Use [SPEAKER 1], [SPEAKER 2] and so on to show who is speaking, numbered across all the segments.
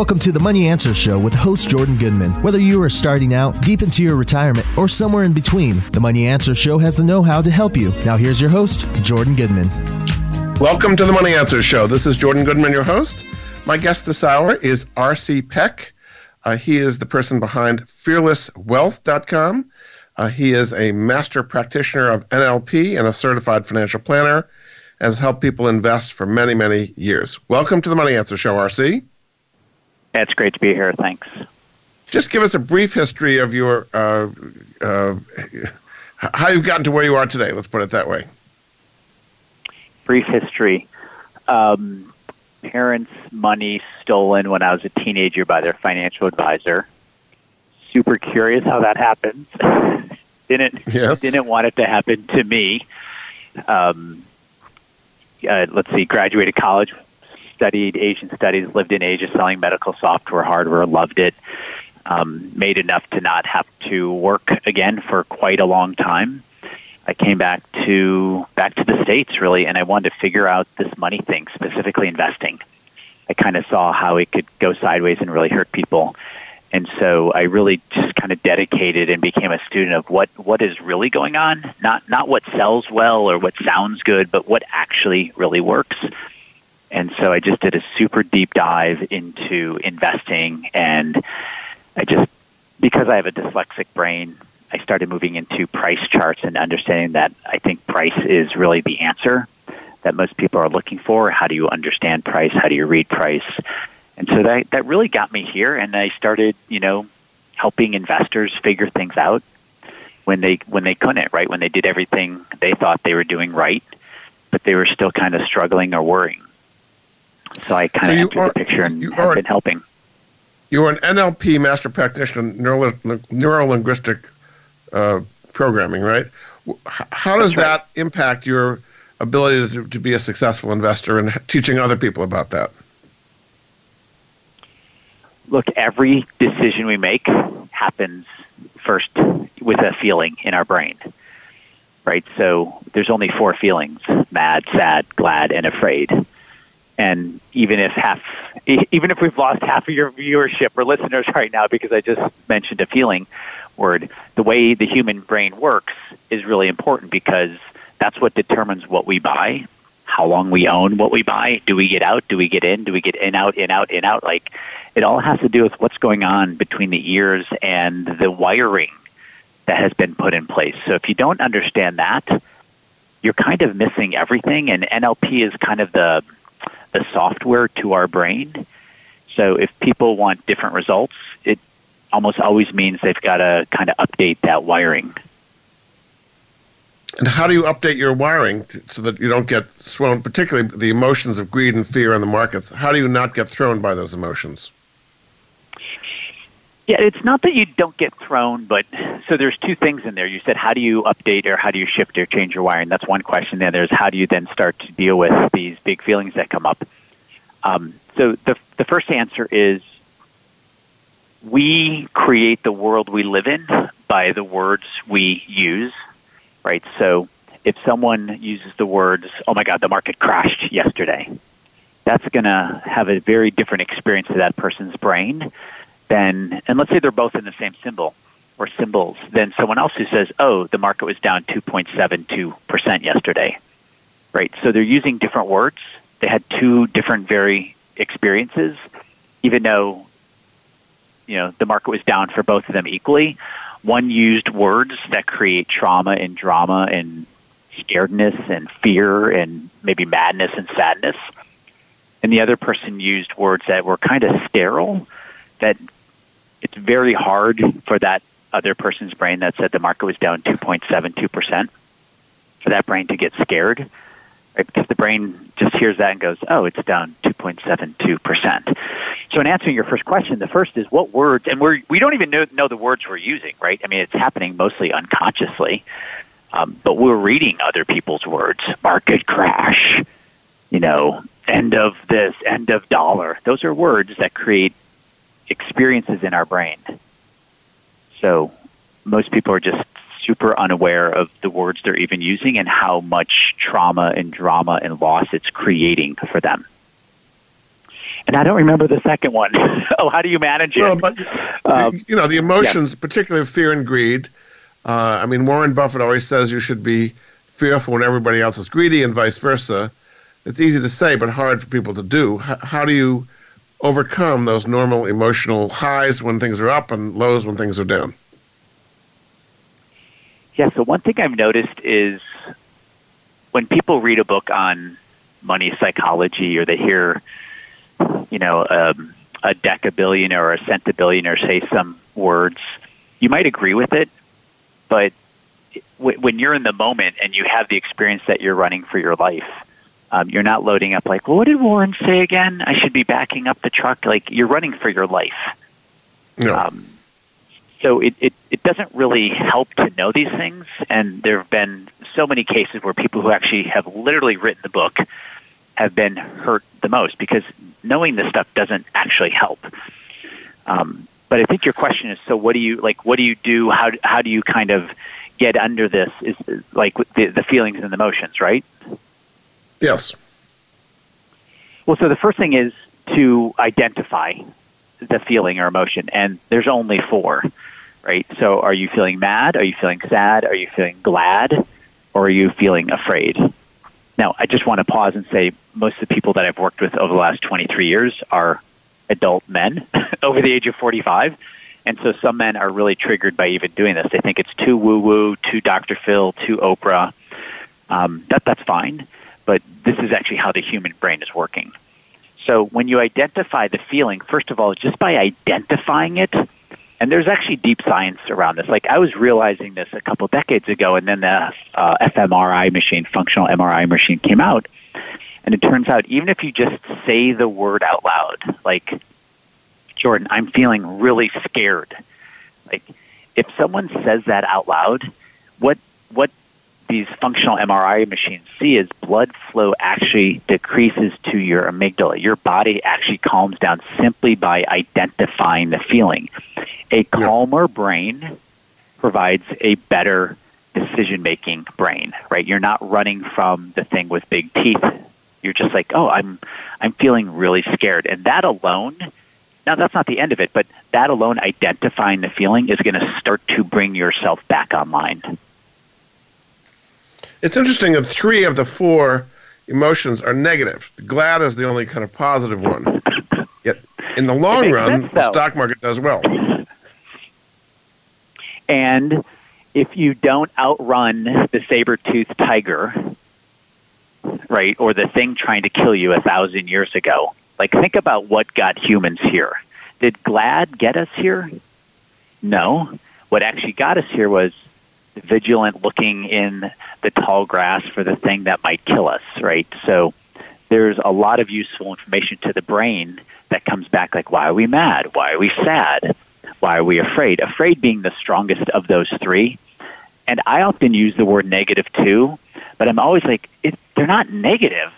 [SPEAKER 1] Welcome to the Money Answer Show with host Jordan Goodman. Whether you are starting out, deep into your retirement, or somewhere in between, the Money Answer Show has the know how to help you. Now, here's your host, Jordan Goodman.
[SPEAKER 2] Welcome to the Money Answer Show. This is Jordan Goodman, your host. My guest this hour is R.C. Peck. Uh, he is the person behind fearlesswealth.com. Uh, he is a master practitioner of NLP and a certified financial planner has helped people invest for many, many years. Welcome to the Money Answer Show, RC.
[SPEAKER 3] It's great to be here. Thanks.
[SPEAKER 2] Just give us a brief history of your uh, uh, how you've gotten to where you are today. Let's put it that way.
[SPEAKER 3] Brief history. Um, parents' money stolen when I was a teenager by their financial advisor. Super curious how that happens. didn't yes. didn't want it to happen to me. Um, uh, let's see, graduated college, studied Asian studies, lived in Asia selling medical software, hardware, loved it. Um, made enough to not have to work again for quite a long time. I came back to back to the states really, and I wanted to figure out this money thing, specifically investing. I kind of saw how it could go sideways and really hurt people, and so I really just kind of dedicated and became a student of what what is really going on, not not what sells well or what sounds good, but what actually really works. And so I just did a super deep dive into investing and I just because I have a dyslexic brain, I started moving into price charts and understanding that I think price is really the answer that most people are looking for. How do you understand price? How do you read price? And so that that really got me here, and I started, you know, helping investors figure things out when they when they couldn't, right? When they did everything they thought they were doing right, but they were still kind of struggling or worrying. So I kind so of entered are, the picture and you have been helping.
[SPEAKER 2] You are an NLP master practitioner, neuro, neuro linguistic uh, programming, right? How does right. that impact your ability to, to be a successful investor and teaching other people about that?
[SPEAKER 3] look, every decision we make happens first with a feeling in our brain, right? So there's only four feelings mad, sad, glad, and afraid. And even if half, even if we've lost half of your viewership or listeners right now because I just mentioned a feeling word, the way the human brain works is really important because that's what determines what we buy, how long we own what we buy. Do we get out? Do we get in? Do we get in, out, in, out, in, out? Like, it all has to do with what's going on between the ears and the wiring that has been put in place. So if you don't understand that, you're kind of missing everything. And NLP is kind of the the software to our brain. So if people want different results, it almost always means they've got to kind of update that wiring.
[SPEAKER 2] And how do you update your wiring to, so that you don't get thrown, particularly the emotions of greed and fear in the markets? How do you not get thrown by those emotions?
[SPEAKER 3] Yeah, it's not that you don't get thrown, but so there's two things in there. You said how do you update or how do you shift or change your wiring? That's one question. The other is how do you then start to deal with these big feelings that come up. Um, so the the first answer is we create the world we live in by the words we use, right? So if someone uses the words, "Oh my God, the market crashed yesterday," that's going to have a very different experience to that person's brain than, and let's say they're both in the same symbol or symbols, than someone else who says, oh, the market was down 2.72% yesterday. Right? So they're using different words. They had two different very experiences, even though, you know, the market was down for both of them equally. One used words that create trauma and drama and scaredness and fear and maybe madness and sadness. And the other person used words that were kind of sterile that it's very hard for that other person's brain that said the market was down 2.72% for that brain to get scared, right? Because the brain just hears that and goes, oh, it's down 2.72%. So in answering your first question, the first is what words, and we're, we don't even know, know the words we're using, right? I mean, it's happening mostly unconsciously, um, but we're reading other people's words. Market crash, you know, end of this, end of dollar. Those are words that create experiences in our brain. So most people are just super unaware of the words they're even using and how much trauma and drama and loss it's creating for them. and I don't remember the second one. oh, how do you manage it?
[SPEAKER 2] Well, but um, you know the emotions, yeah. particularly fear and greed. Uh, I mean, Warren Buffett always says you should be fearful when everybody else is greedy, and vice versa. It's easy to say, but hard for people to do. H- how do you overcome those normal emotional highs when things are up and lows when things are down?
[SPEAKER 3] Yeah. So one thing I've noticed is when people read a book on money psychology or they hear you know, um, a decabillionaire or a centibillionaire say some words, you might agree with it, but when you're in the moment and you have the experience that you're running for your life, um, you're not loading up like, well, what did Warren say again? I should be backing up the truck. Like you're running for your life.
[SPEAKER 2] Yeah. Um,
[SPEAKER 3] so it, it, it doesn't really help to know these things. And there have been so many cases where people who actually have literally written the book have been hurt the most because knowing this stuff doesn't actually help. Um, but I think your question is, so what do you like? What do you do? How how do you kind of get under this? Is like the the feelings and the emotions, right?
[SPEAKER 2] Yes.
[SPEAKER 3] Well, so the first thing is to identify the feeling or emotion, and there's only four, right? So, are you feeling mad? Are you feeling sad? Are you feeling glad? Or are you feeling afraid? Now, I just want to pause and say most of the people that I've worked with over the last 23 years are adult men over the age of 45. And so some men are really triggered by even doing this. They think it's too woo woo, too Dr. Phil, too Oprah. Um, that, that's fine. But this is actually how the human brain is working. So when you identify the feeling, first of all, just by identifying it, and there's actually deep science around this. Like I was realizing this a couple decades ago, and then the uh, fMRI machine, functional MRI machine, came out, and it turns out even if you just say the word out loud, like Jordan, I'm feeling really scared. Like if someone says that out loud, what what these functional MRI machines see is blood flow actually decreases to your amygdala. Your body actually calms down simply by identifying the feeling. A calmer brain provides a better decision making brain, right? You're not running from the thing with big teeth. You're just like, oh, I'm I'm feeling really scared. And that alone now that's not the end of it, but that alone identifying the feeling is going to start to bring yourself back online.
[SPEAKER 2] It's interesting that three of the four emotions are negative. Glad is the only kind of positive one. Yet in the long run, sense, the stock market does well.
[SPEAKER 3] And if you don't outrun the saber-toothed tiger, right, or the thing trying to kill you a thousand years ago, like think about what got humans here. Did glad get us here? No. What actually got us here was vigilant looking in the tall grass for the thing that might kill us, right? So there's a lot of useful information to the brain that comes back like, why are we mad? Why are we sad? Why are we afraid? Afraid being the strongest of those three. And I often use the word negative too, but I'm always like, it, they're not negative.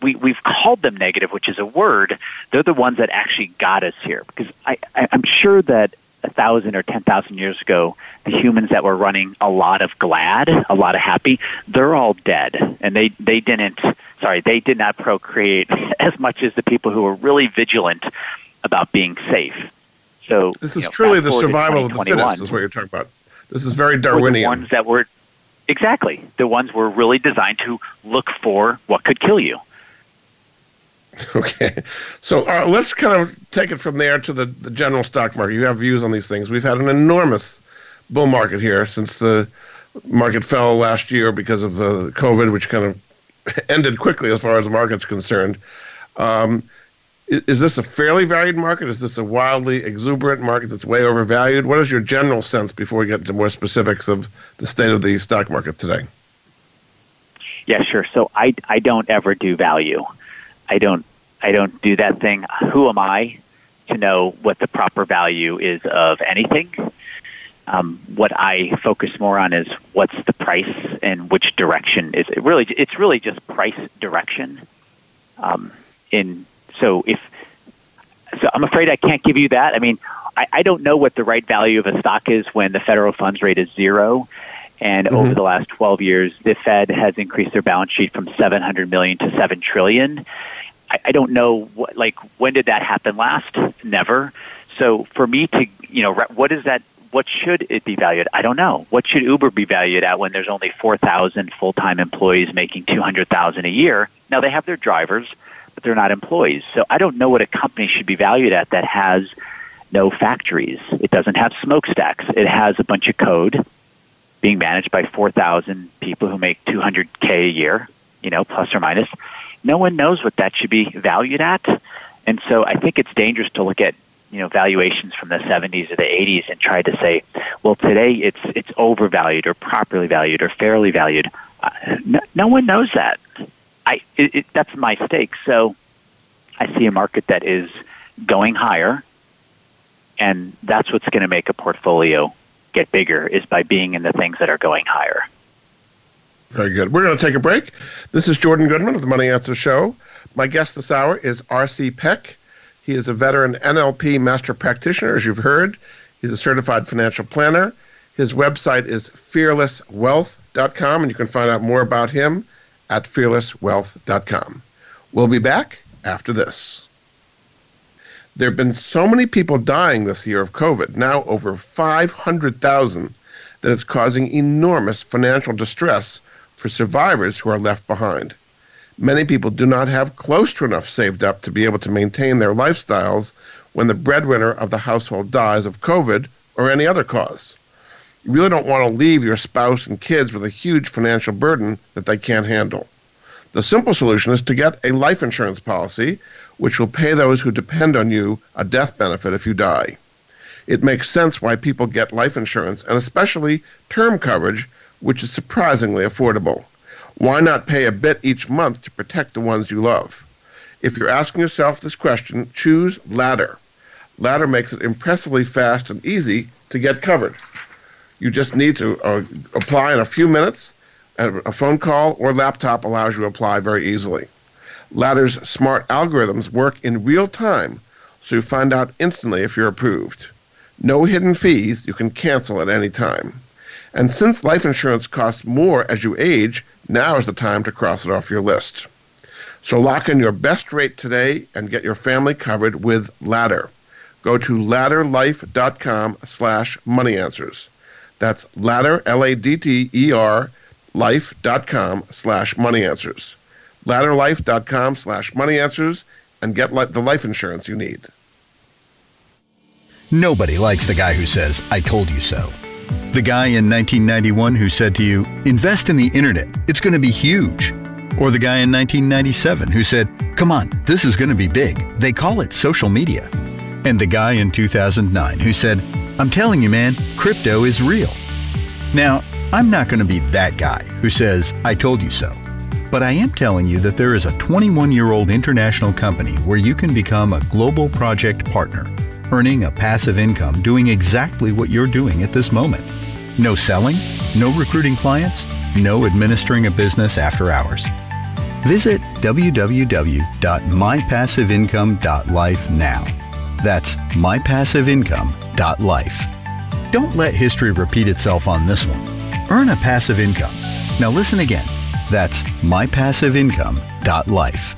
[SPEAKER 3] We, we've called them negative, which is a word. They're the ones that actually got us here. Because I, I, I'm sure that a thousand or ten thousand years ago, the humans that were running a lot of glad, a lot of happy, they're all dead, and they they didn't. Sorry, they did not procreate as much as the people who were really vigilant about being safe. So
[SPEAKER 2] this is you know, truly the survival of the fittest, is what you're talking about. This is very Darwinian.
[SPEAKER 3] The ones that were exactly the ones were really designed to look for what could kill you.
[SPEAKER 2] Okay, so uh, let's kind of take it from there to the, the general stock market. You have views on these things. We've had an enormous bull market here since the market fell last year because of the COVID, which kind of ended quickly as far as the market's concerned. Um, is, is this a fairly valued market? Is this a wildly exuberant market that's way overvalued? What is your general sense before we get into more specifics of the state of the stock market today?
[SPEAKER 3] Yeah, sure. So I, I don't ever do value. I don't I don't do that thing. Who am I to know what the proper value is of anything? Um, what I focus more on is what's the price and which direction is it really. It's really just price direction. Um, in so if so, I'm afraid I can't give you that. I mean, I, I don't know what the right value of a stock is when the federal funds rate is zero. And mm-hmm. over the last 12 years, the Fed has increased their balance sheet from 700 million to 7 trillion I, I don't know what, like when did that happen last? Never. So for me to, you know, what is that? What should it be valued? I don't know. What should Uber be valued at when there's only 4,000 full-time employees making 200,000 a year? Now they have their drivers, but they're not employees. So I don't know what a company should be valued at that has no factories. It doesn't have smokestacks. It has a bunch of code being managed by 4,000 people who make 200K a year, you know, plus or minus. No one knows what that should be valued at. And so I think it's dangerous to look at you know valuations from the 70s or the 80s and try to say, well, today it's it's overvalued or properly valued or fairly valued. Uh, no, no one knows that. I it, it, that's my stake. So I see a market that is going higher, and that's what's going to make a portfolio get bigger is by being in the things that are going higher.
[SPEAKER 2] Very good. We're going to take a break. This is Jordan Goodman of the Money Answer Show. My guest this hour is R.C. Peck. He is a veteran NLP master practitioner, as you've heard. He's a certified financial planner. His website is fearlesswealth.com, and you can find out more about him at fearlesswealth.com. We'll be back after this. There have been so many people dying this year of COVID, now over 500,000, that it's causing enormous financial distress for survivors who are left behind many people do not have close to enough saved up to be able to maintain their lifestyles when the breadwinner of the household dies of COVID or any other cause. You really don't want to leave your spouse and kids with a huge financial burden that they can't handle. The simple solution is to get a life insurance policy which will pay those who depend on you a death benefit if you die. It makes sense why people get life insurance and especially term coverage, which is surprisingly affordable. Why not pay a bit each month to protect the ones you love? If you're asking yourself this question, choose Ladder. Ladder makes it impressively fast and easy to get covered. You just need to uh, apply in a few minutes. A phone call or laptop allows you to apply very easily. Ladder's smart algorithms work in real time, so you find out instantly if you're approved. No hidden fees, you can cancel at any time. And since life insurance costs more as you age, now is the time to cross it off your list. So lock in your best rate today and get your family covered with Ladder. Go to ladderlife.com slash moneyanswers. That's ladder, L-A-D-D-E-R, life.com slash moneyanswers. ladderlife.com slash moneyanswers and get the life insurance you need.
[SPEAKER 4] Nobody likes the guy who says, I told you so. The guy in 1991 who said to you, invest in the internet, it's going to be huge. Or the guy in 1997 who said, come on, this is going to be big. They call it social media. And the guy in 2009 who said, I'm telling you, man, crypto is real. Now, I'm not going to be that guy who says, I told you so. But I am telling you that there is a 21 year old international company where you can become a global project partner earning a passive income doing exactly what you're doing at this moment. No selling, no recruiting clients, no administering a business after hours. Visit www.mypassiveincome.life now. That's mypassiveincome.life. Don't let history repeat itself on this one. Earn a passive income. Now listen again. That's mypassiveincome.life.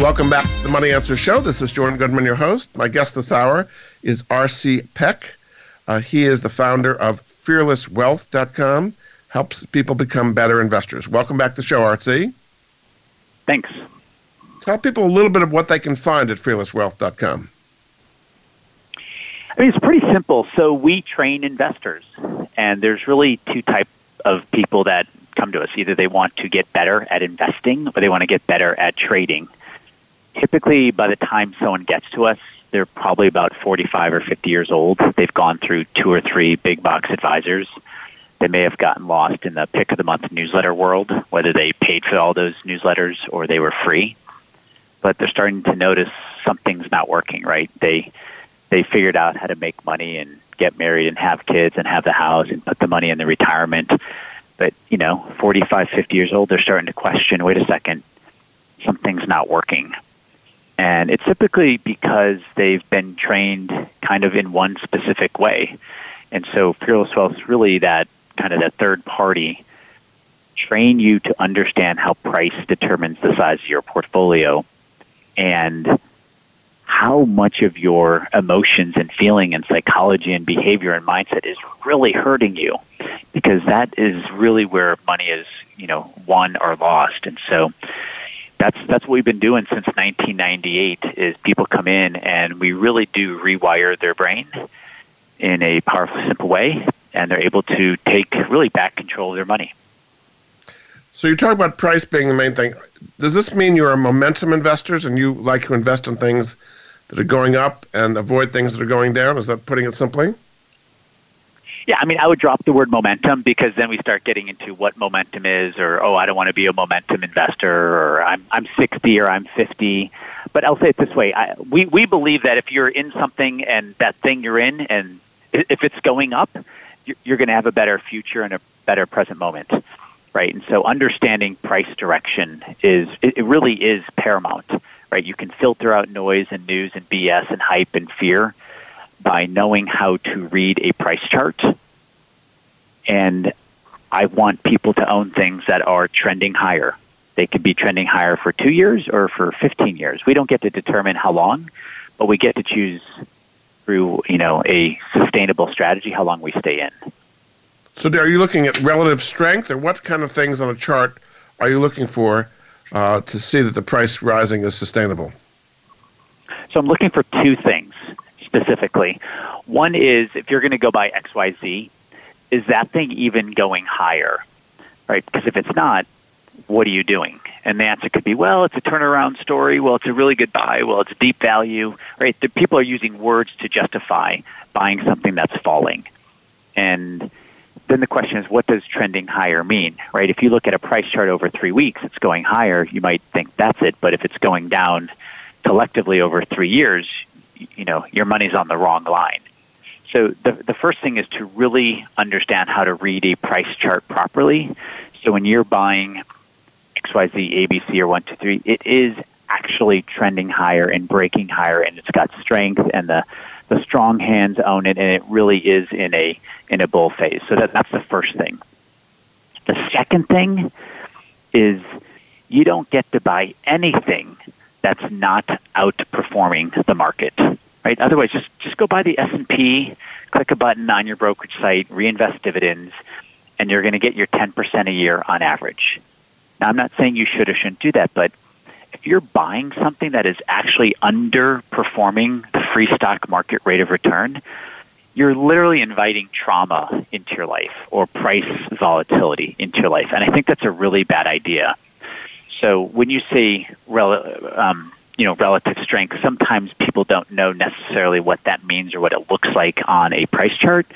[SPEAKER 2] Welcome back to the Money Answer Show. This is Jordan Goodman, your host. My guest this hour is R.C. Peck. Uh, he is the founder of FearlessWealth.com. helps people become better investors. Welcome back to the show, RC.
[SPEAKER 3] Thanks.
[SPEAKER 2] Tell people a little bit of what they can find at fearlesswealth.com.
[SPEAKER 3] I mean, it's pretty simple. So we train investors, and there's really two types of people that come to us. Either they want to get better at investing or they want to get better at trading. Typically, by the time someone gets to us, they're probably about 45 or 50 years old. They've gone through two or three big box advisors. They may have gotten lost in the pick of the month newsletter world, whether they paid for all those newsletters or they were free. But they're starting to notice something's not working, right? They they figured out how to make money and get married and have kids and have the house and put the money in the retirement. But, you know, 45, 50 years old, they're starting to question, wait a second, something's not working. And it's typically because they've been trained kind of in one specific way. And so Fearless Wealth is really that kind of that third party train you to understand how price determines the size of your portfolio and how much of your emotions and feeling and psychology and behavior and mindset is really hurting you because that is really where money is you know won or lost and so that's that's what we've been doing since 1998 is people come in and we really do rewire their brain in a powerful simple way and they're able to take really back control of their money
[SPEAKER 2] so you talk about price being the main thing does this mean you're momentum investors and you like to invest in things that are going up and avoid things that are going down? Is that putting it simply?
[SPEAKER 3] Yeah, I mean, I would drop the word momentum because then we start getting into what momentum is, or oh, I don't want to be a momentum investor, or I'm I'm 60 or I'm 50. But I'll say it this way: I, we we believe that if you're in something and that thing you're in, and if it's going up, you're, you're going to have a better future and a better present moment, right? And so, understanding price direction is it, it really is paramount right? You can filter out noise and news and BS and hype and fear by knowing how to read a price chart. And I want people to own things that are trending higher. They could be trending higher for two years or for 15 years. We don't get to determine how long, but we get to choose through, you know, a sustainable strategy how long we stay in.
[SPEAKER 2] So are you looking at relative strength or what kind of things on a chart are you looking for uh, to see that the price rising is sustainable?
[SPEAKER 3] So I'm looking for two things specifically. One is if you're going to go buy XYZ, is that thing even going higher? Right? Because if it's not, what are you doing? And the answer could be, well, it's a turnaround story. Well, it's a really good buy. Well, it's deep value. Right? The people are using words to justify buying something that's falling. And then the question is, what does trending higher mean, right? If you look at a price chart over three weeks, it's going higher. You might think that's it, but if it's going down collectively over three years, you know, your money's on the wrong line. So the the first thing is to really understand how to read a price chart properly. So when you're buying XYZ, ABC, or one, two, three, it is actually trending higher and breaking higher, and it's got strength, and the the strong hands own it, and it really is in a in a bull phase. So that, that's the first thing. The second thing is you don't get to buy anything that's not outperforming the market. Right? Otherwise, just just go buy the S and P, click a button on your brokerage site, reinvest dividends, and you're going to get your 10% a year on average. Now, I'm not saying you should or shouldn't do that, but if you're buying something that is actually underperforming the free stock market rate of return, you're literally inviting trauma into your life or price volatility into your life. And I think that's a really bad idea. So when you say um, you know relative strength, sometimes people don't know necessarily what that means or what it looks like on a price chart.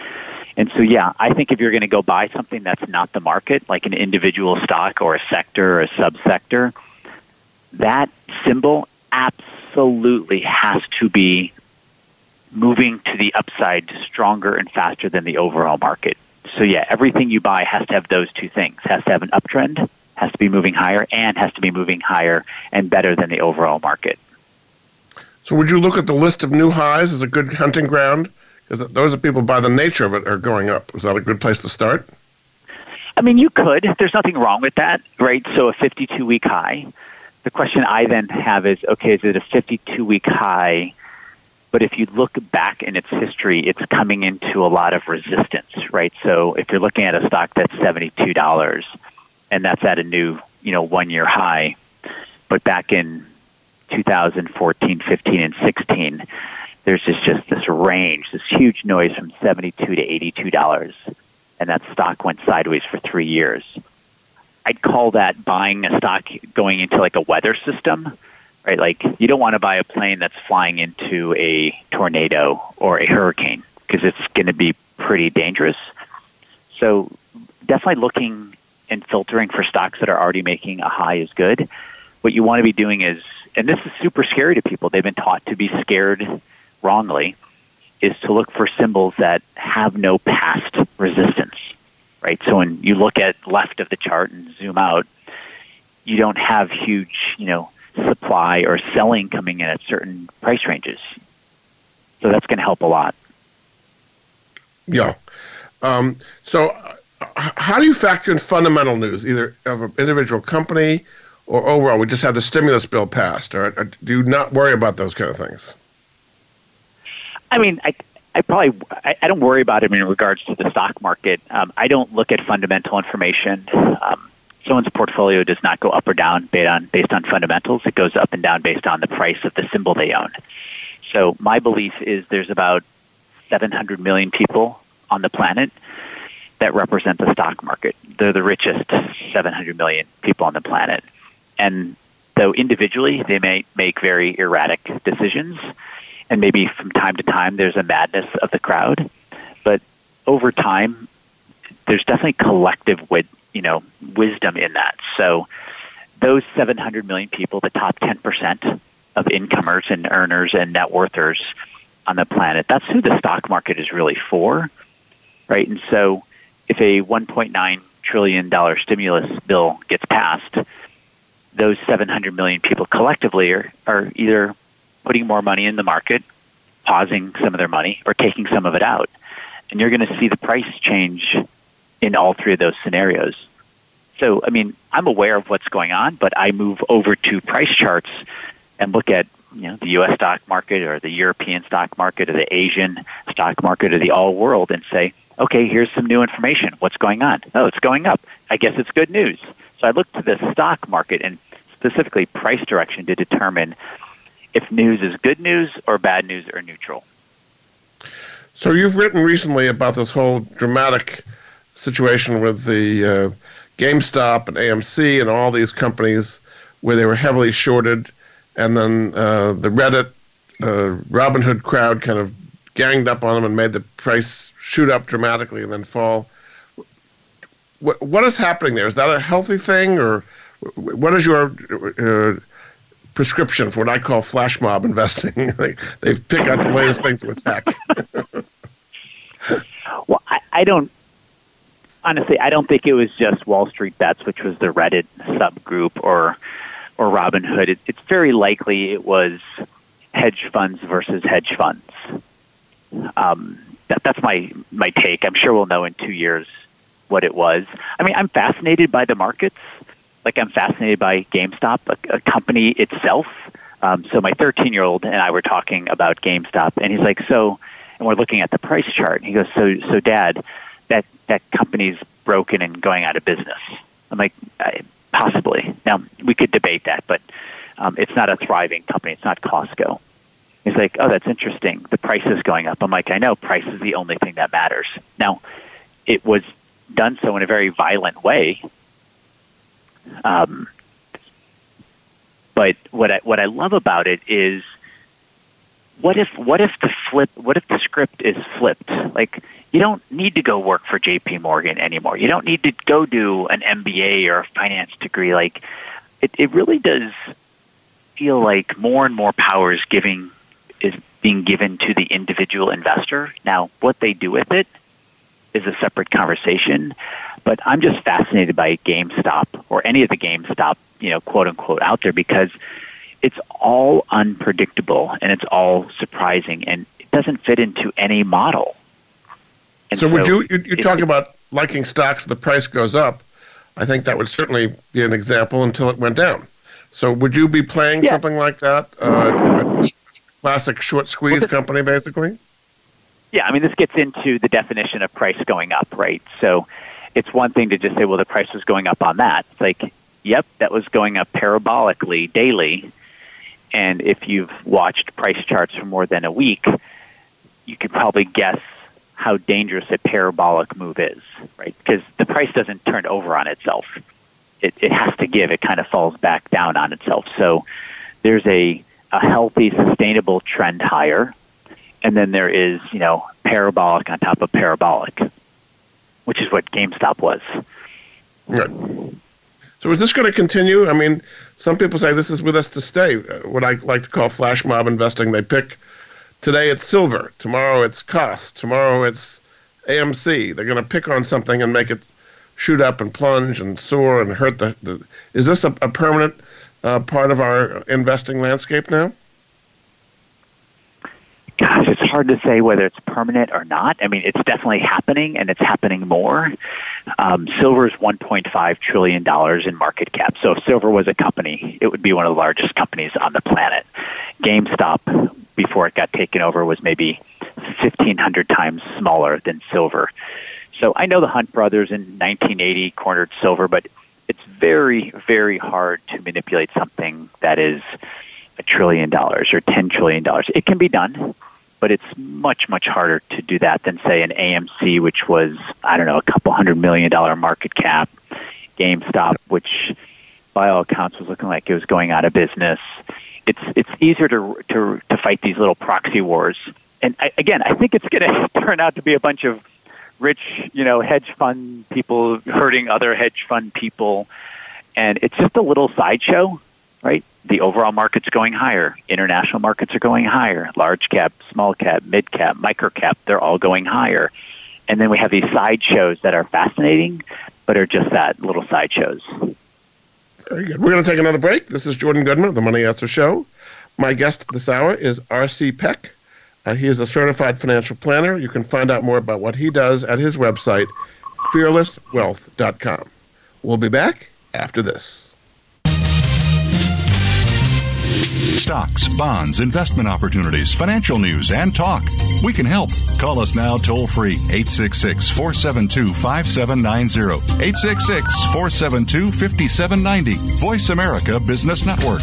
[SPEAKER 3] And so, yeah, I think if you're going to go buy something that's not the market, like an individual stock or a sector or a subsector, that symbol absolutely has to be moving to the upside stronger and faster than the overall market. So yeah, everything you buy has to have those two things. Has to have an uptrend, has to be moving higher, and has to be moving higher and better than the overall market.
[SPEAKER 2] So would you look at the list of new highs as a good hunting ground? Because those are people by the nature of it are going up. Is that a good place to start?
[SPEAKER 3] I mean, you could. There's nothing wrong with that, right? So a 52 week high the question I then have is, okay, is it a 52 week high But if you look back in its history, it's coming into a lot of resistance, right? So if you're looking at a stock that's $72 and that's at a new, you know, one year high, but back in 2014, 15, and 16, there's just, just this range, this huge noise from 72 to $82. And that stock went sideways for three years. I'd call that buying a stock going into like a weather system, right? Like you don't want to buy a plane that's flying into a tornado or a hurricane because it's going to be pretty dangerous. So definitely looking and filtering for stocks that are already making a high is good. What you want to be doing is, and this is super scary to people. They've been taught to be scared wrongly, is to look for symbols that have no past resistance right? So when you look at left of the chart and zoom out, you don't have huge, you know, supply or selling coming in at certain price ranges. So that's going to help a lot.
[SPEAKER 2] Yeah. Um, so, how do you factor in fundamental news, either of an individual company or overall? We just had the stimulus bill passed. Or, or do you not worry about those kind of things?
[SPEAKER 3] I mean, I, I probably I, I don't worry about it in regards to the stock market. Um, I don't look at fundamental information. Um, someone's portfolio does not go up or down based on based on fundamentals. It goes up and down based on the price of the symbol they own. So my belief is there's about 700 million people on the planet that represent the stock market. They're the richest 700 million people on the planet. And though individually they may make very erratic decisions, and maybe from time to time there's a madness of the crowd, but over time there's definitely collective wit, you know, wisdom in that. So those 700 million people, the top 10% of incomers and earners and net worthers on the planet, that's who the stock market is really for, right? And so if a 1.9 trillion dollar stimulus bill gets passed, those 700 million people collectively are, are either putting more money in the market, pausing some of their money, or taking some of it out. And you're going to see the price change in all three of those scenarios. So, I mean, I'm aware of what's going on, but I move over to price charts and look at you know the U.S. stock market or the European stock market or the Asian stock market or the all world and say, okay, here's some new information. What's going on? Oh, it's going up. I guess it's good news. So I look to the stock market and specifically price direction to determine if news is good news or bad news or neutral.
[SPEAKER 2] So you've written recently about this whole dramatic situation with the uh, GameStop and AMC and all these companies where they were heavily shorted, and then uh, the Reddit uh, Robinhood crowd kind of ganged up on them and made the price shoot up dramatically and then fall. What what is happening there? Is that a healthy thing, or what is your uh, prescription for what I call flash mob investing. they, they pick out the latest thing to attack.
[SPEAKER 3] well, I, I don't honestly. I don't think it was just Wall Street Bets, which was the Reddit subgroup, or or Robinhood. It, it's very likely it was hedge funds versus hedge funds. Um, that, that's my my take. I'm sure we'll know in two years what it was. I mean, I'm fascinated by the markets like I'm fascinated by GameStop, a, a company itself. Um, so my 13 year old and I were talking about GameStop, and he's like, "So," and we're looking at the price chart. And he goes, "So, so, Dad, that that company's broken and going out of business." I'm like, "Possibly." Now we could debate that, but um, it's not a thriving company. It's not Costco. He's like, "Oh, that's interesting. The price is going up." I'm like, "I know. Price is the only thing that matters." Now, it was done so in a very violent way um, but what I what I love about it is what if what if the flip what if the script is flipped? Like you don't need to go work for JP Morgan anymore. You don't need to go do an MBA or a finance degree. Like it, it really does feel like more and more power is giving is being given to the individual investor. Now what they do with it is a separate conversation. But I'm just fascinated by GameStop or any of the GameStop, you know, quote unquote, out there because it's all unpredictable and it's all surprising and it doesn't fit into any model.
[SPEAKER 2] And so, so would you you, you talk about liking stocks? The price goes up. I think that would certainly be an example until it went down. So would you be playing yeah. something like that? Uh, classic short squeeze well, company, basically.
[SPEAKER 3] Yeah, I mean, this gets into the definition of price going up, right? So it's one thing to just say, well, the price was going up on that. It's like, yep, that was going up parabolically daily. And if you've watched price charts for more than a week, you could probably guess how dangerous a parabolic move is, right? Because the price doesn't turn over on itself. It, it has to give. It kind of falls back down on itself. So there's a, a healthy, sustainable trend higher. And then there is, you know, parabolic on top of parabolic, which is what GameStop was.
[SPEAKER 2] Right. So is this going to continue? I mean, some people say this is with us to stay. What I like to call flash mob investing. They pick Today it's silver. Tomorrow it's cost. Tomorrow it's AMC. They're going to pick on something and make it shoot up and plunge and soar and hurt the. the is this a, a permanent uh, part of our investing landscape now?
[SPEAKER 3] Gosh, it's hard to say whether it's permanent or not. I mean, it's definitely happening, and it's happening more. Um, silver is 1.5 trillion dollars in market cap. So, if silver was a company, it would be one of the largest companies on the planet. GameStop before it got taken over was maybe 1,500 times smaller than silver. So I know the Hunt brothers in 1980 cornered silver, but it's very, very hard to manipulate something that is a trillion dollars or $10 trillion. It can be done, but it's much, much harder to do that than, say, an AMC, which was, I don't know, a couple hundred million dollar market cap, GameStop, which by all accounts was looking like it was going out of business it's it's easier to to to fight these little proxy wars. And I, again, I think it's going to turn out to be a bunch of rich, you know, hedge fund people hurting other hedge fund people, and it's just a little sideshow, right? The overall market's going higher. International markets are going higher. Large cap, small cap, mid cap, micro cap, they're all going higher. And then we have these sideshows that are fascinating, but are just that little sideshows.
[SPEAKER 2] Very good. We're going to take another break. This is Jordan Goodman of the Money Answer Show. My guest this hour is R.C. Peck. Uh, he is a certified financial planner. You can find out more about what he does at his website, fearlesswealth.com. We'll be back after this.
[SPEAKER 5] Stocks, bonds, investment opportunities, financial news, and talk. We can help. Call us now toll free 866 472 5790. 866 472 5790. Voice America Business Network.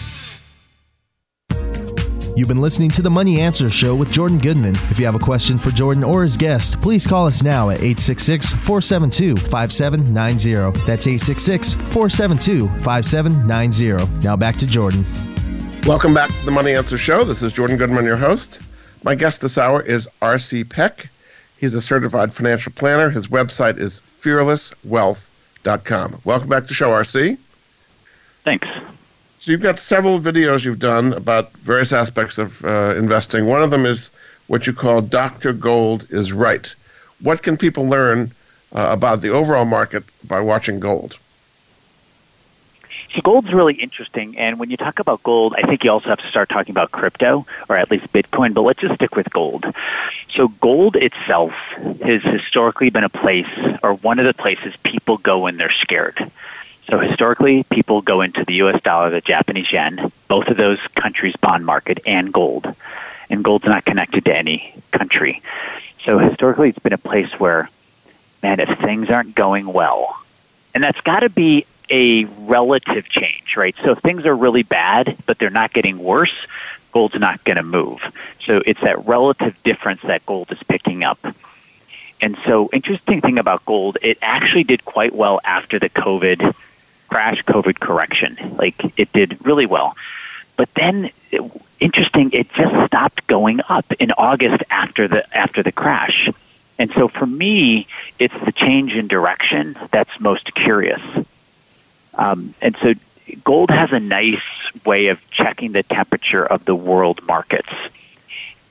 [SPEAKER 1] You've been listening to the Money Answer Show with Jordan Goodman. If you have a question for Jordan or his guest, please call us now at 866 472 5790. That's 866 472 5790. Now back to Jordan.
[SPEAKER 2] Welcome back to the Money Answer Show. This is Jordan Goodman, your host. My guest this hour is R.C. Peck. He's a certified financial planner. His website is fearlesswealth.com. Welcome back to the show, R.C.
[SPEAKER 3] Thanks.
[SPEAKER 2] So you've got several videos you've done about various aspects of uh, investing. One of them is what you call Dr. Gold is Right. What can people learn uh, about the overall market by watching gold?
[SPEAKER 3] So gold's really interesting, and when you talk about gold, I think you also have to start talking about crypto, or at least Bitcoin. But let's just stick with gold. So gold itself has historically been a place, or one of the places people go when they're scared. So historically, people go into the U.S. dollar, the Japanese yen, both of those countries' bond market, and gold. And gold's not connected to any country. So historically, it's been a place where, man, if things aren't going well, and that's got to be a relative change, right? So if things are really bad, but they're not getting worse, gold's not going to move. So it's that relative difference that gold is picking up. And so, interesting thing about gold, it actually did quite well after the COVID crash, COVID correction. Like it did really well. But then, it, interesting, it just stopped going up in August after the after the crash. And so, for me, it's the change in direction that's most curious. Um, and so gold has a nice way of checking the temperature of the world markets.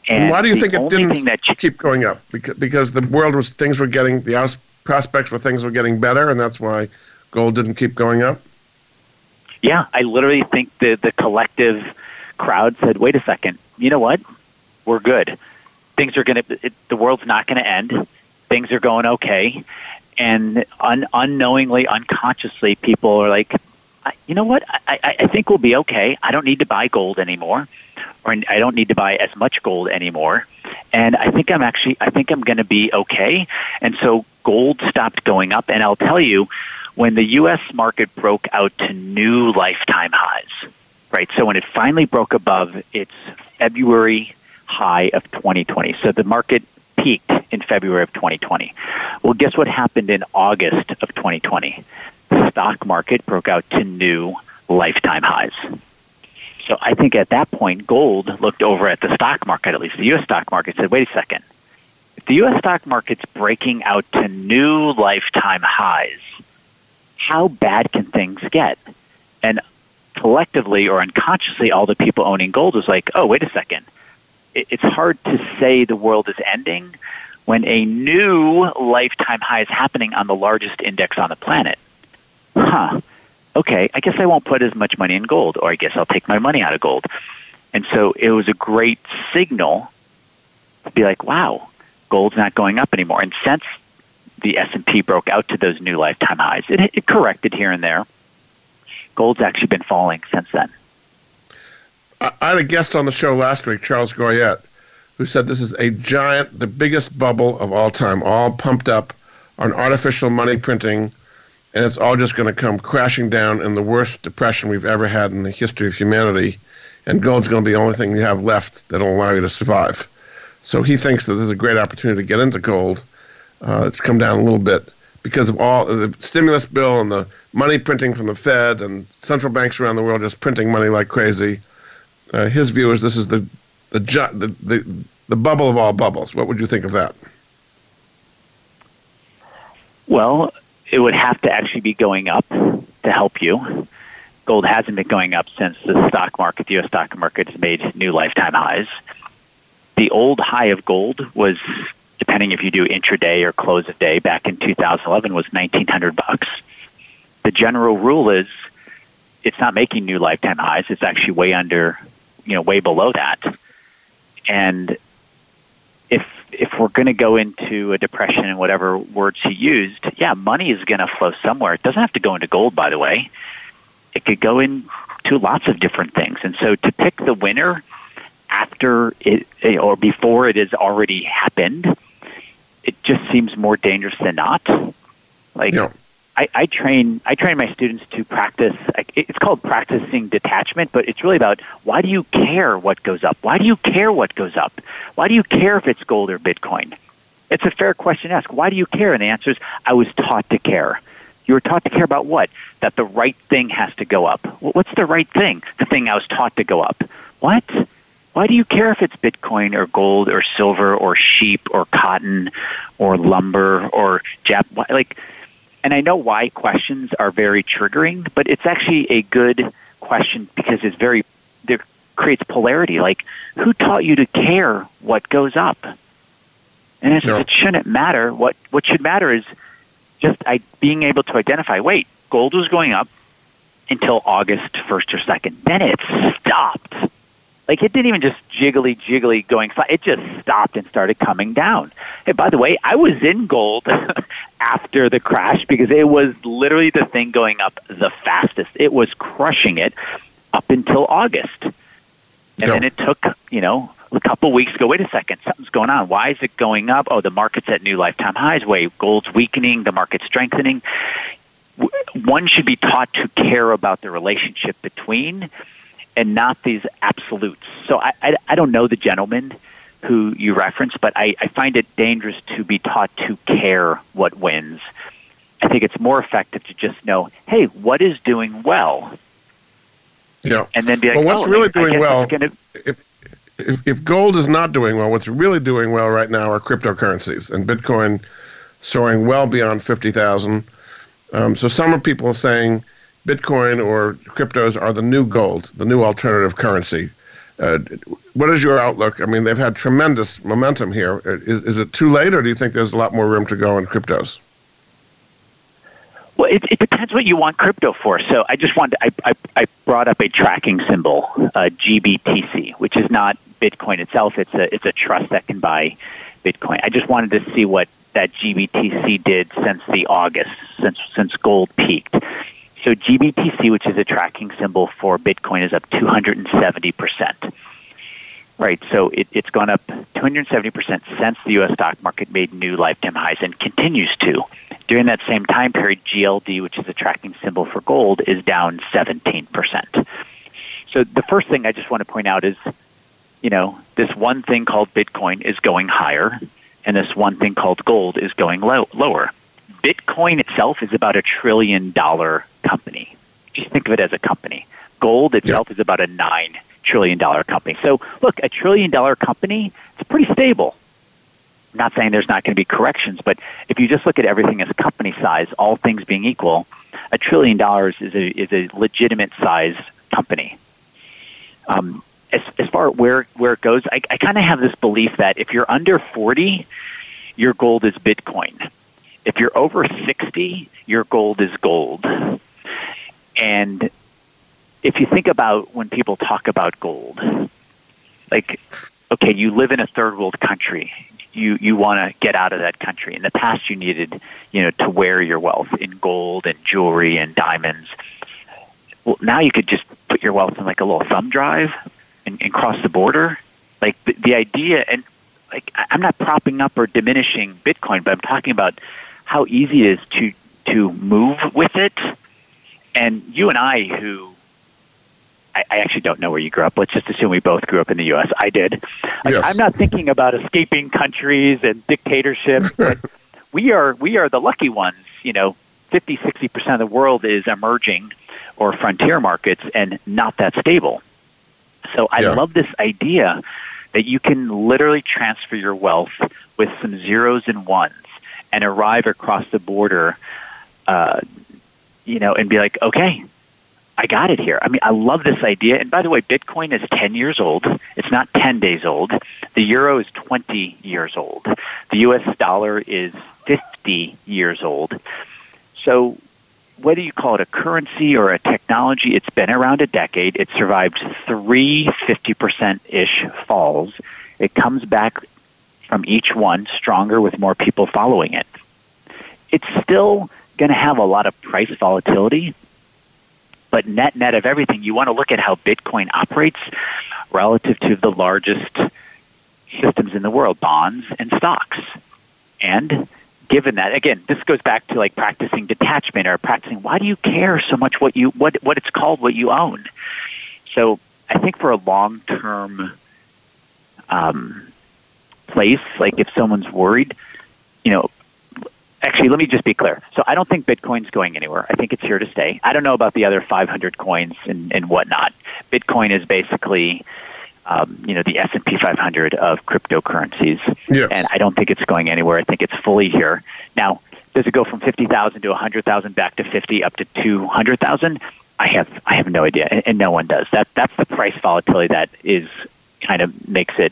[SPEAKER 2] And why do you think it didn't that ch- keep going up? Because, because the world was things were getting the prospects for things were getting better, and that's why gold didn't keep going up.
[SPEAKER 3] Yeah, I literally think the the collective crowd said, "Wait a second, you know what? We're good. Things are going to. The world's not going to end. Things are going okay." and un- unknowingly, unconsciously, people are like, you know what? I, I, I think we'll be okay. I don't need to buy gold anymore, or I don't need to buy as much gold anymore. And I think I'm actually, I think I'm going to be okay. And so gold stopped going up. And I'll tell you, when the U.S. market broke out to new lifetime highs, right? So when it finally broke above its February high of 2020, so the market peaked in February of 2020. Well, guess what happened in August of 2020? The stock market broke out to new lifetime highs. So I think at that point, gold looked over at the stock market, at least the U.S. stock market, said, wait a second. If the U.S. stock market's breaking out to new lifetime highs, how bad can things get? And collectively or unconsciously, all the people owning gold was like, oh, wait a second it's hard to say the world is ending when a new lifetime high is happening on the largest index on the planet. Huh. Okay, I guess I won't put as much money in gold, or I guess I'll take my money out of gold. And so it was a great signal to be like, wow, gold's not going up anymore. And since the S&P broke out to those new lifetime highs, it, it corrected here and there. Gold's actually been falling since then.
[SPEAKER 2] I had a guest on the show last week, Charles Goyette, who said this is a giant, the biggest bubble of all time, all pumped up on artificial money printing, and it's all just going to come crashing down in the worst depression we've ever had in the history of humanity. And gold's going to be the only thing you have left that'll allow you to survive. So he thinks that this is a great opportunity to get into gold. Uh, it's come down a little bit because of all the stimulus bill and the money printing from the Fed and central banks around the world just printing money like crazy uh, his view is this is the the, the the the bubble of all bubbles. What would you think of that?
[SPEAKER 3] Well, it would have to actually be going up to help you. Gold hasn't been going up since the stock market, the U.S. stock market, has made new lifetime highs. The old high of gold was, depending if you do intraday or close of day, back in 2011 was 1,900 bucks. The general rule is it's not making new lifetime highs. It's actually way under you know way below that. And if if we're going to go into a depression and whatever words he used, yeah, money is going to flow somewhere. It doesn't have to go into gold, by the way. It could go into lots of different things. And so to pick the winner after it or before it has already happened, it just seems more dangerous than not. Like yeah. I, I train I train my students to practice. It's called practicing detachment, but it's really about why do you care what goes up? Why do you care what goes up? Why do you care if it's gold or Bitcoin? It's a fair question to ask. Why do you care? And the answer is I was taught to care. You were taught to care about what? That the right thing has to go up. What's the right thing? The thing I was taught to go up. What? Why do you care if it's Bitcoin or gold or silver or sheep or cotton or lumber or Jap? Like and I know why questions are very triggering, but it's actually a good question because it's very it creates polarity. Like, who taught you to care what goes up? And it's, it shouldn't matter. What what should matter is just I, being able to identify. Wait, gold was going up, until August 1st or 2nd. Then it stopped. Like it didn't even just jiggly, jiggly going. It just stopped and started coming down. Hey, by the way, I was in gold after the crash because it was literally the thing going up the fastest. It was crushing it up until August. And then it took, you know, a couple weeks ago, wait a second, something's going on. Why is it going up? Oh, the market's at new lifetime highs. Wait, gold's weakening, the market's strengthening. One should be taught to care about the relationship between and not these absolutes. So I, I, I don't know the gentleman who you referenced, but I, I find it dangerous to be taught to care what wins. I think it's more effective to just know, hey, what is doing well?
[SPEAKER 2] Yeah.
[SPEAKER 3] And then be like,
[SPEAKER 2] well, what's
[SPEAKER 3] oh,
[SPEAKER 2] really doing well,
[SPEAKER 3] gonna...
[SPEAKER 2] if, if, if gold is not doing well, what's really doing well right now are cryptocurrencies and Bitcoin soaring well beyond 50,000. Um, so some of people are saying Bitcoin or cryptos are the new gold, the new alternative currency. Uh, what is your outlook? I mean, they've had tremendous momentum here. Is, is it too late, or do you think there's a lot more room to go in cryptos?
[SPEAKER 3] Well, it, it depends what you want crypto for. So I just wanted, I, I, I brought up a tracking symbol, uh, GBTC, which is not Bitcoin itself. It's a, it's a trust that can buy Bitcoin. I just wanted to see what that GBTC did since the August, since, since gold peaked. So GBTC, which is a tracking symbol for Bitcoin, is up 270%. Right, so it, it's gone up 270% since the U.S. stock market made new lifetime highs and continues to. During that same time period, GLD, which is a tracking symbol for gold, is down 17%. So the first thing I just want to point out is, you know, this one thing called Bitcoin is going higher, and this one thing called gold is going low, lower. Bitcoin itself is about a trillion dollar company. Just think of it as a company. Gold itself yeah. is about a nine trillion dollar company. So look, a trillion dollar company, it's pretty stable. I'm not saying there's not going to be corrections, but if you just look at everything as company size, all things being equal, a trillion dollars is a is a legitimate size company. Um, as, as far where where it goes, I, I kind of have this belief that if you're under 40, your gold is Bitcoin. If you're over 60, your gold is gold. And if you think about when people talk about gold, like, okay, you live in a third world country. You you want to get out of that country. In the past, you needed you know to wear your wealth in gold and jewelry and diamonds. Well, now you could just put your wealth in like a little thumb drive and, and cross the border. Like the, the idea, and like I'm not propping up or diminishing Bitcoin, but I'm talking about how easy it is to to move with it. And you and I, who I, I actually don't know where you grew up. Let's just assume we both grew up in the U.S. I did. Like, yes. I'm not thinking about escaping countries and dictatorships, but we are we are the lucky ones. You know, 50, 60 percent of the world is emerging or frontier markets and not that stable. So I yeah. love this idea that you can literally transfer your wealth with some zeros and ones and arrive across the border, uh, you know, and be like, okay, I got it here. I mean, I love this idea. And by the way, Bitcoin is 10 years old. It's not 10 days old. The euro is 20 years old. The US dollar is 50 years old. So whether you call it a currency or a technology, it's been around a decade. It survived three 50% ish falls. It comes back from each one stronger with more people following it. It's still going to have a lot of price volatility, but net net of everything, you want to look at how Bitcoin operates relative to the largest systems in the world, bonds and stocks. And given that, again, this goes back to like practicing detachment or practicing why do you care so much what you what what it's called what you own. So I think for a long term um, place, like if someone's worried, you know, actually, let me just be clear. So I don't think Bitcoin's going anywhere. I think it's here to stay. I don't know about the other 500 coins and, and whatnot. Bitcoin is basically, um, you know, the S&P 500 of cryptocurrencies.
[SPEAKER 2] Yes.
[SPEAKER 3] And I don't think it's going anywhere. I think it's fully here. Now, does it go from 50,000 to 100,000 back to 50 up to 200,000? I have I have no idea, and, and no one does. That that's the price volatility that is kind of makes it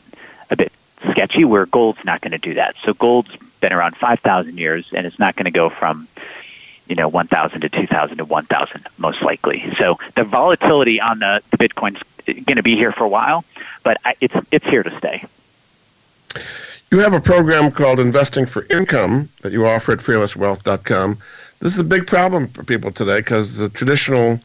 [SPEAKER 3] a bit sketchy where gold's not going to do that. So gold's been around 5,000 years and it's not going to go from, you know, 1,000 to 2,000 to 1,000 most likely. So the volatility on the, the Bitcoin's going to be here for a while, but I, it's it's here to stay.
[SPEAKER 2] You have a program called Investing for Income that you offer at fearlesswealth.com. This is a big problem for people today because the traditional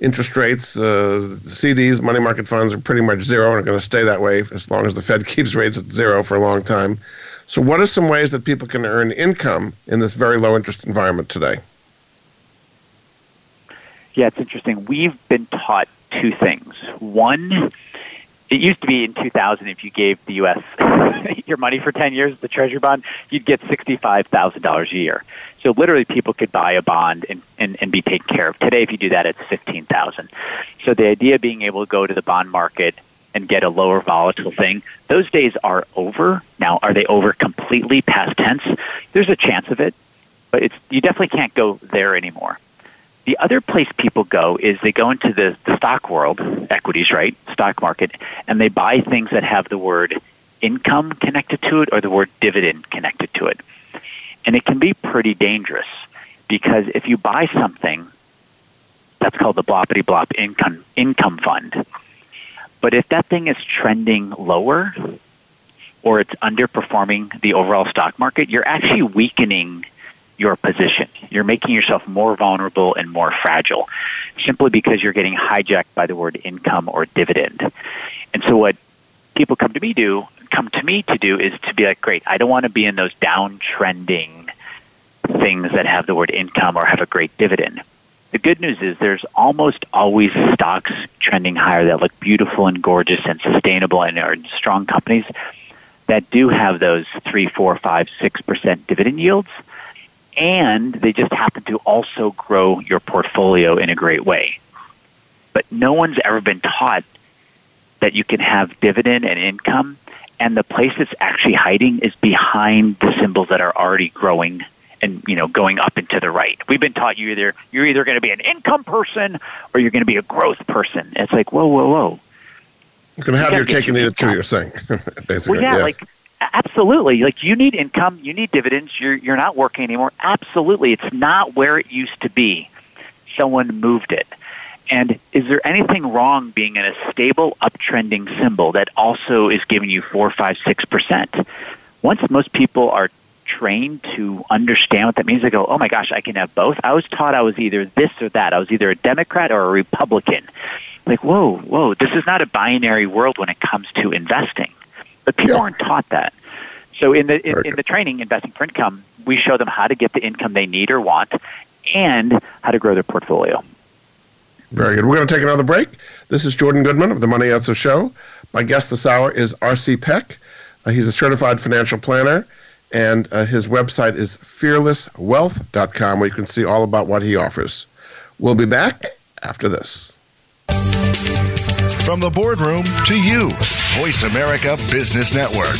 [SPEAKER 2] interest rates, uh, CDs, money market funds are pretty much zero and are going to stay that way as long as the Fed keeps rates at zero for a long time. So, what are some ways that people can earn income in this very low interest environment today?
[SPEAKER 3] Yeah, it's interesting. We've been taught two things. One, it used to be in 2000 if you gave the U.S. your money for 10 years, the Treasury bond, you'd get $65,000 a year. So literally people could buy a bond and, and, and be taken care of. Today, if you do that, it's 15000 So the idea of being able to go to the bond market and get a lower volatile thing, those days are over. Now, are they over completely past tense? There's a chance of it, but it's, you definitely can't go there anymore. The other place people go is they go into the, the stock world, equities, right? Stock market, and they buy things that have the word income connected to it or the word dividend connected to it. And it can be pretty dangerous because if you buy something that's called the bloppity blop income income fund, but if that thing is trending lower or it's underperforming the overall stock market, you're actually weakening your position. You're making yourself more vulnerable and more fragile simply because you're getting hijacked by the word income or dividend. And so what people come to me do come to me to do is to be like, great, I don't want to be in those downtrending things that have the word income or have a great dividend. The good news is there's almost always stocks trending higher that look beautiful and gorgeous and sustainable and are strong companies that do have those three, four, five, six percent dividend yields and they just happen to also grow your portfolio in a great way. But no one's ever been taught that you can have dividend and income, and the place it's actually hiding is behind the symbols that are already growing and you know going up and to the right. We've been taught you either you're either going to be an income person or you're going to be a growth person. It's like whoa, whoa, whoa.
[SPEAKER 2] You can have you your cake and eat it too. You're saying basically.
[SPEAKER 3] Well, yeah,
[SPEAKER 2] yes.
[SPEAKER 3] like Absolutely. Like you need income, you need dividends, you're you're not working anymore. Absolutely. It's not where it used to be. Someone moved it. And is there anything wrong being in a stable uptrending symbol that also is giving you four, five, six percent? Once most people are trained to understand what that means, they go, Oh my gosh, I can have both. I was taught I was either this or that. I was either a Democrat or a Republican. Like, whoa, whoa, this is not a binary world when it comes to investing. But people yeah. aren't taught that. So in the in, in the training, investing for income, we show them how to get the income they need or want, and how to grow their portfolio.
[SPEAKER 2] Very good. We're going to take another break. This is Jordan Goodman of the Money Answer Show. My guest this hour is R.C. Peck. Uh, he's a certified financial planner, and uh, his website is fearlesswealth.com, where you can see all about what he offers. We'll be back after this.
[SPEAKER 5] From the boardroom to you. Voice America Business Network.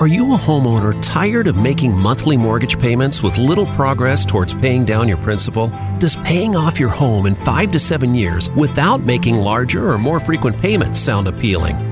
[SPEAKER 6] Are you a homeowner tired of making monthly mortgage payments with little progress towards paying down your principal? Does paying off your home in five to seven years without making larger or more frequent payments sound appealing?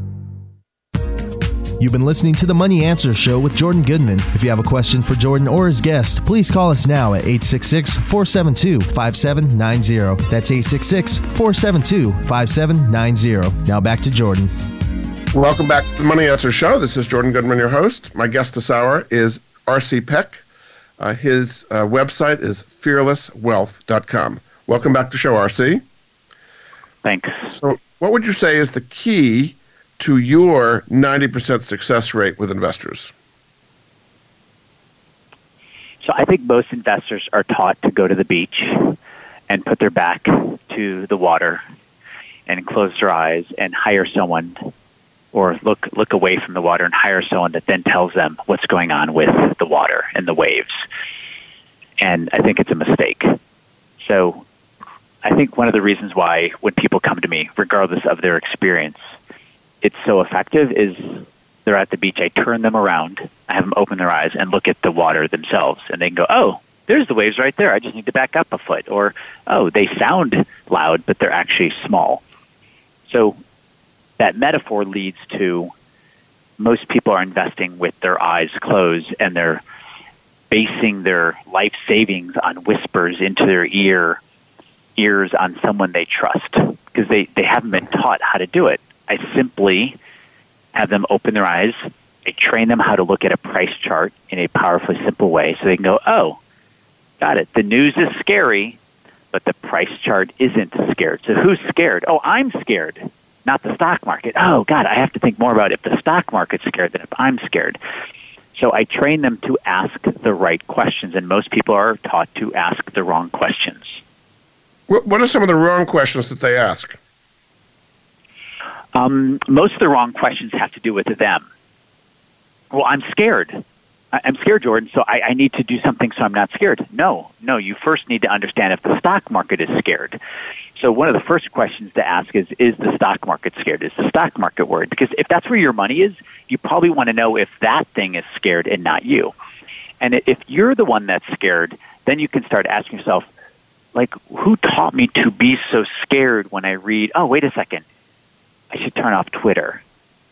[SPEAKER 1] You've been listening to the Money Answer Show with Jordan Goodman. If you have a question for Jordan or his guest, please call us now at 866 472 5790. That's 866 472 5790. Now back to Jordan.
[SPEAKER 2] Welcome back to the Money Answer Show. This is Jordan Goodman, your host. My guest this hour is R.C. Peck. Uh, his uh, website is fearlesswealth.com. Welcome back to the show, R.C.
[SPEAKER 3] Thanks.
[SPEAKER 2] So, what would you say is the key to your 90% success rate with investors?
[SPEAKER 3] So I think most investors are taught to go to the beach and put their back to the water and close their eyes and hire someone or look look away from the water and hire someone that then tells them what's going on with the water and the waves. And I think it's a mistake. So I think one of the reasons why when people come to me, regardless of their experience, it's so effective is they're at the beach, I turn them around, I have them open their eyes and look at the water themselves, and they can go, oh, there's the waves right there. I just need to back up a foot. Or, oh, they sound loud, but they're actually small. So that metaphor leads to most people are investing with their eyes closed and they're basing their life savings on whispers into their ear ears on someone they trust because they, they haven't been taught how to do it. I simply have them open their eyes. I train them how to look at a price chart in a powerfully simple way so they can go, oh, got it. The news is scary, but the price chart isn't scared. So who's scared? Oh, I'm scared, not the stock market. Oh, God, I have to think more about if the stock market's scared than if I'm scared. So I train them to ask the right questions, and most people are taught to ask the wrong questions.
[SPEAKER 2] What are some of the wrong questions that they ask?
[SPEAKER 3] Um, most of the wrong questions have to do with them. Well, I'm scared. I'm scared, Jordan, so I, I need to do something so I'm not scared. No, no, you first need to understand if the stock market is scared. So one of the first questions to ask is, is the stock market scared? Is the stock market worried? Because if that's where your money is, you probably want to know if that thing is scared and not you. And if you're the one that's scared, then you can start asking yourself, like, who taught me to be so scared when I read, oh, wait a second, I should turn off Twitter.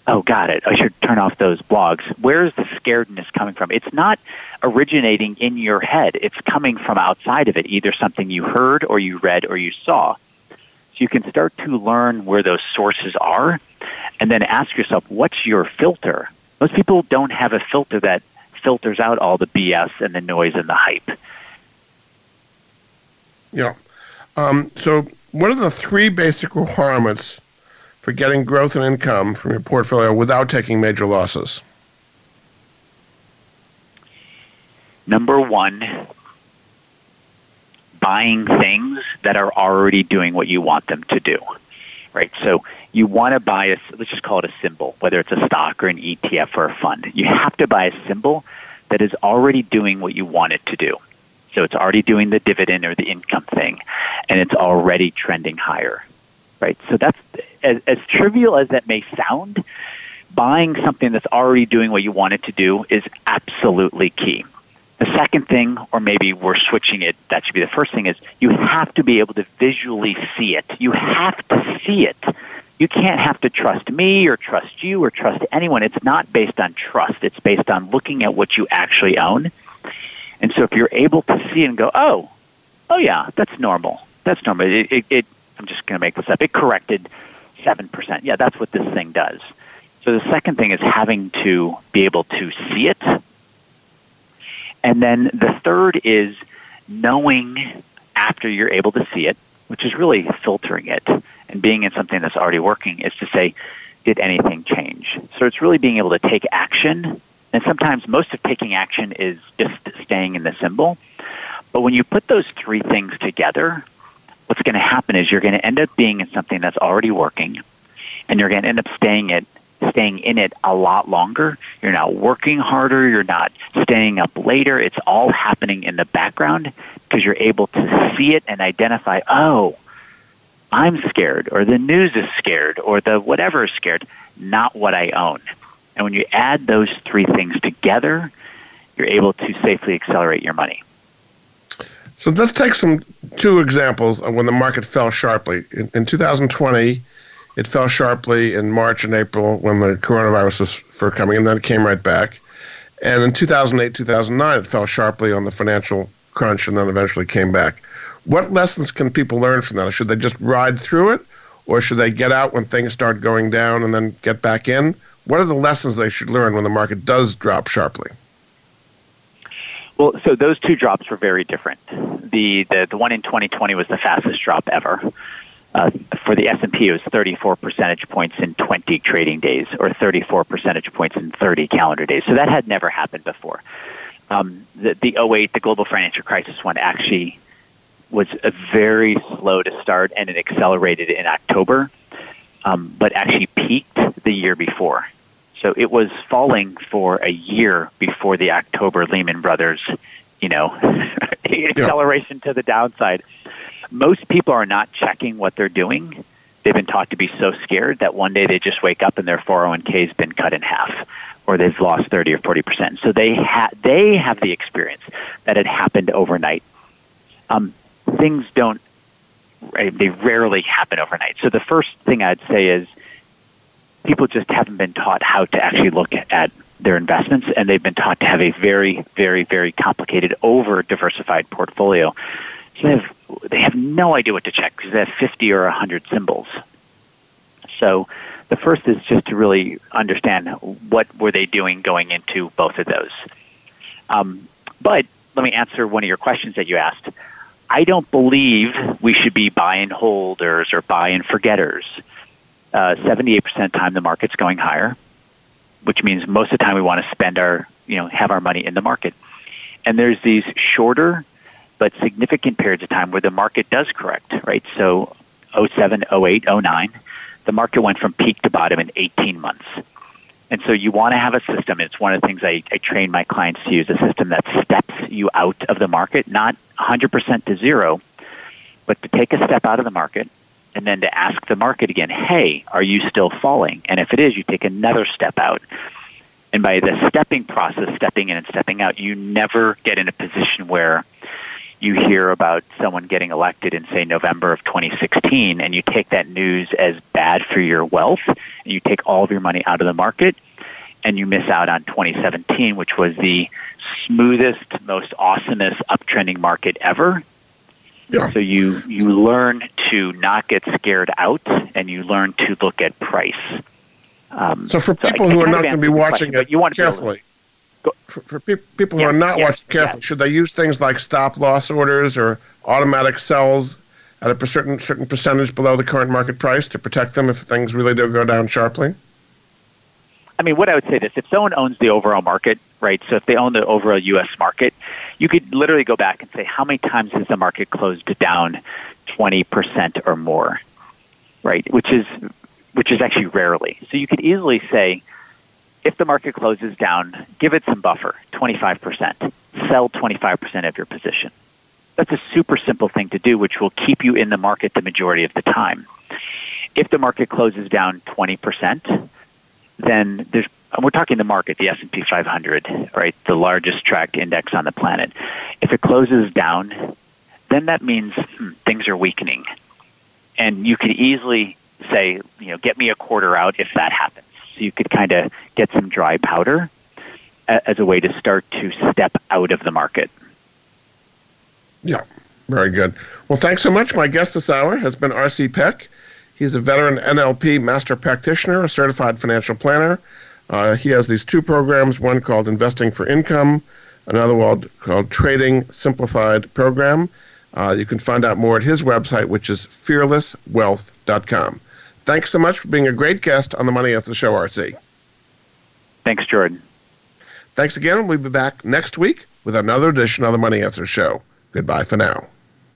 [SPEAKER 3] Oh, got it. I should turn off those blogs. Where is the scaredness coming from? It's not originating in your head. It's coming from outside of it, either something you heard or you read or you saw. So you can start to learn where those sources are and then ask yourself, what's your filter? Most people don't have a filter that filters out all the BS and the noise and the hype.
[SPEAKER 2] Yeah. Um, so, what are the three basic requirements for getting growth and income from your portfolio without taking major losses?
[SPEAKER 3] Number one, buying things that are already doing what you want them to do. Right? So you want to buy a, let's just call it a symbol, whether it's a stock or an ETF or a fund. You have to buy a symbol that is already doing what you want it to do. So it's already doing the dividend or the income thing, and it's already trending higher right? So that's as, as trivial as that may sound. Buying something that's already doing what you want it to do is absolutely key. The second thing, or maybe we're switching it, that should be the first thing, is you have to be able to visually see it. You have to see it. You can't have to trust me or trust you or trust anyone. It's not based on trust. It's based on looking at what you actually own. And so if you're able to see and go, oh, oh yeah, that's normal. That's normal. It, it, it I'm just going to make this up. It corrected 7%. Yeah, that's what this thing does. So the second thing is having to be able to see it. And then the third is knowing after you're able to see it, which is really filtering it and being in something that's already working, is to say, did anything change? So it's really being able to take action. And sometimes most of taking action is just staying in the symbol. But when you put those three things together, what's going to happen is you're going to end up being in something that's already working, and you're going to end up staying it staying in it a lot longer. You're not working harder. You're not staying up later. It's all happening in the background because you're able to see it and identify, oh, I'm scared, or the news is scared, or the whatever is scared, not what I own. And when you add those three things together, you're able to safely accelerate your money.
[SPEAKER 2] So let's take some two examples of when the market fell sharply. In, in 2020, it fell sharply in March and April when the coronavirus was first coming, and then it came right back. And in 2008, 2009, it fell sharply on the financial crunch and then eventually came back. What lessons can people learn from that? Should they just ride through it, or should they get out when things start going down and then get back in? What are the lessons they should learn when the market does drop sharply?
[SPEAKER 3] Well, so those two drops were very different. The the, the one in 2020 was the fastest drop ever. Uh, for the S&P, it was 34 percentage points in 20 trading days, or 34 percentage points in 30 calendar days. So that had never happened before. Um, the, the 08, the global financial crisis one, actually was very slow to start, and it accelerated in October, um, but actually peaked the year before. So it was falling for a year before the October Lehman Brothers, you know, acceleration yeah. to the downside. Most people are not checking what they're doing. They've been taught to be so scared that one day they just wake up and their 401k has been cut in half or they've lost 30 or 40 percent. So they ha- they have the experience that it happened overnight. Um, things don't they rarely happen overnight. So the first thing I'd say is people just haven't been taught how to actually look at their investments, and they've been taught to have a very, very, very complicated, over diversified portfolio. So they have they have no idea what to check because they have 50 or 100 symbols. So the first is just to really understand what were they doing going into both of those. Um, but let me answer one of your questions that you asked. I don't believe we should be buy and holders or buy and forgetters. Uh, 78% of the time the market's going higher, which means most of the time we want to spend our, you know, have our money in the market. And there's these shorter but significant periods of time where the market does correct, right? So 07, 08, 09, the market went from peak to bottom in 18 months. And so you want to have a system. It's one of the things I, I train my clients to use a system that steps you out of the market, not 100% to zero, but to take a step out of the market and then to ask the market again, hey, are you still falling? And if it is, you take another step out. And by the stepping process, stepping in and stepping out, you never get in a position where you hear about someone getting elected in, say, November of 2016, and you take that news as bad for your wealth, and you take all of your money out of the market, and you miss out on 2017, which was the smoothest, most awesomest uptrending market ever. Yeah. So you you learn to not get scared out, and you learn to look at price.
[SPEAKER 2] Um, so for people so who are not going to be watching question, it you want carefully, Go, for, for pe- people who are not watching carefully, should they use things like stop loss orders or automatic sells at a certain certain percentage below the current market price to protect them if things really do go down sharply?
[SPEAKER 3] I mean, what I would say is if someone owns the overall market, right? So if they own the overall U.S. market, you could literally go back and say, how many times has the market closed down 20% or more, right? Which is, which is actually rarely. So you could easily say, if the market closes down, give it some buffer, 25%. Sell 25% of your position. That's a super simple thing to do, which will keep you in the market the majority of the time. If the market closes down 20%, then there's we're talking the market, the S&P 500, right, the largest tracked index on the planet. If it closes down, then that means hmm, things are weakening. And you could easily say, you know, get me a quarter out if that happens. So you could kind of get some dry powder as a way to start to step out of the market.
[SPEAKER 2] Yeah, very good. Well, thanks so much. My guest this hour has been R.C. Peck. He's a veteran NLP master practitioner, a certified financial planner. Uh, he has these two programs, one called Investing for Income, another one called Trading Simplified Program. Uh, you can find out more at his website, which is fearlesswealth.com. Thanks so much for being a great guest on the Money Answer Show, RC.
[SPEAKER 3] Thanks, Jordan.
[SPEAKER 2] Thanks again. We'll be back next week with another edition of the Money Answer Show. Goodbye for now.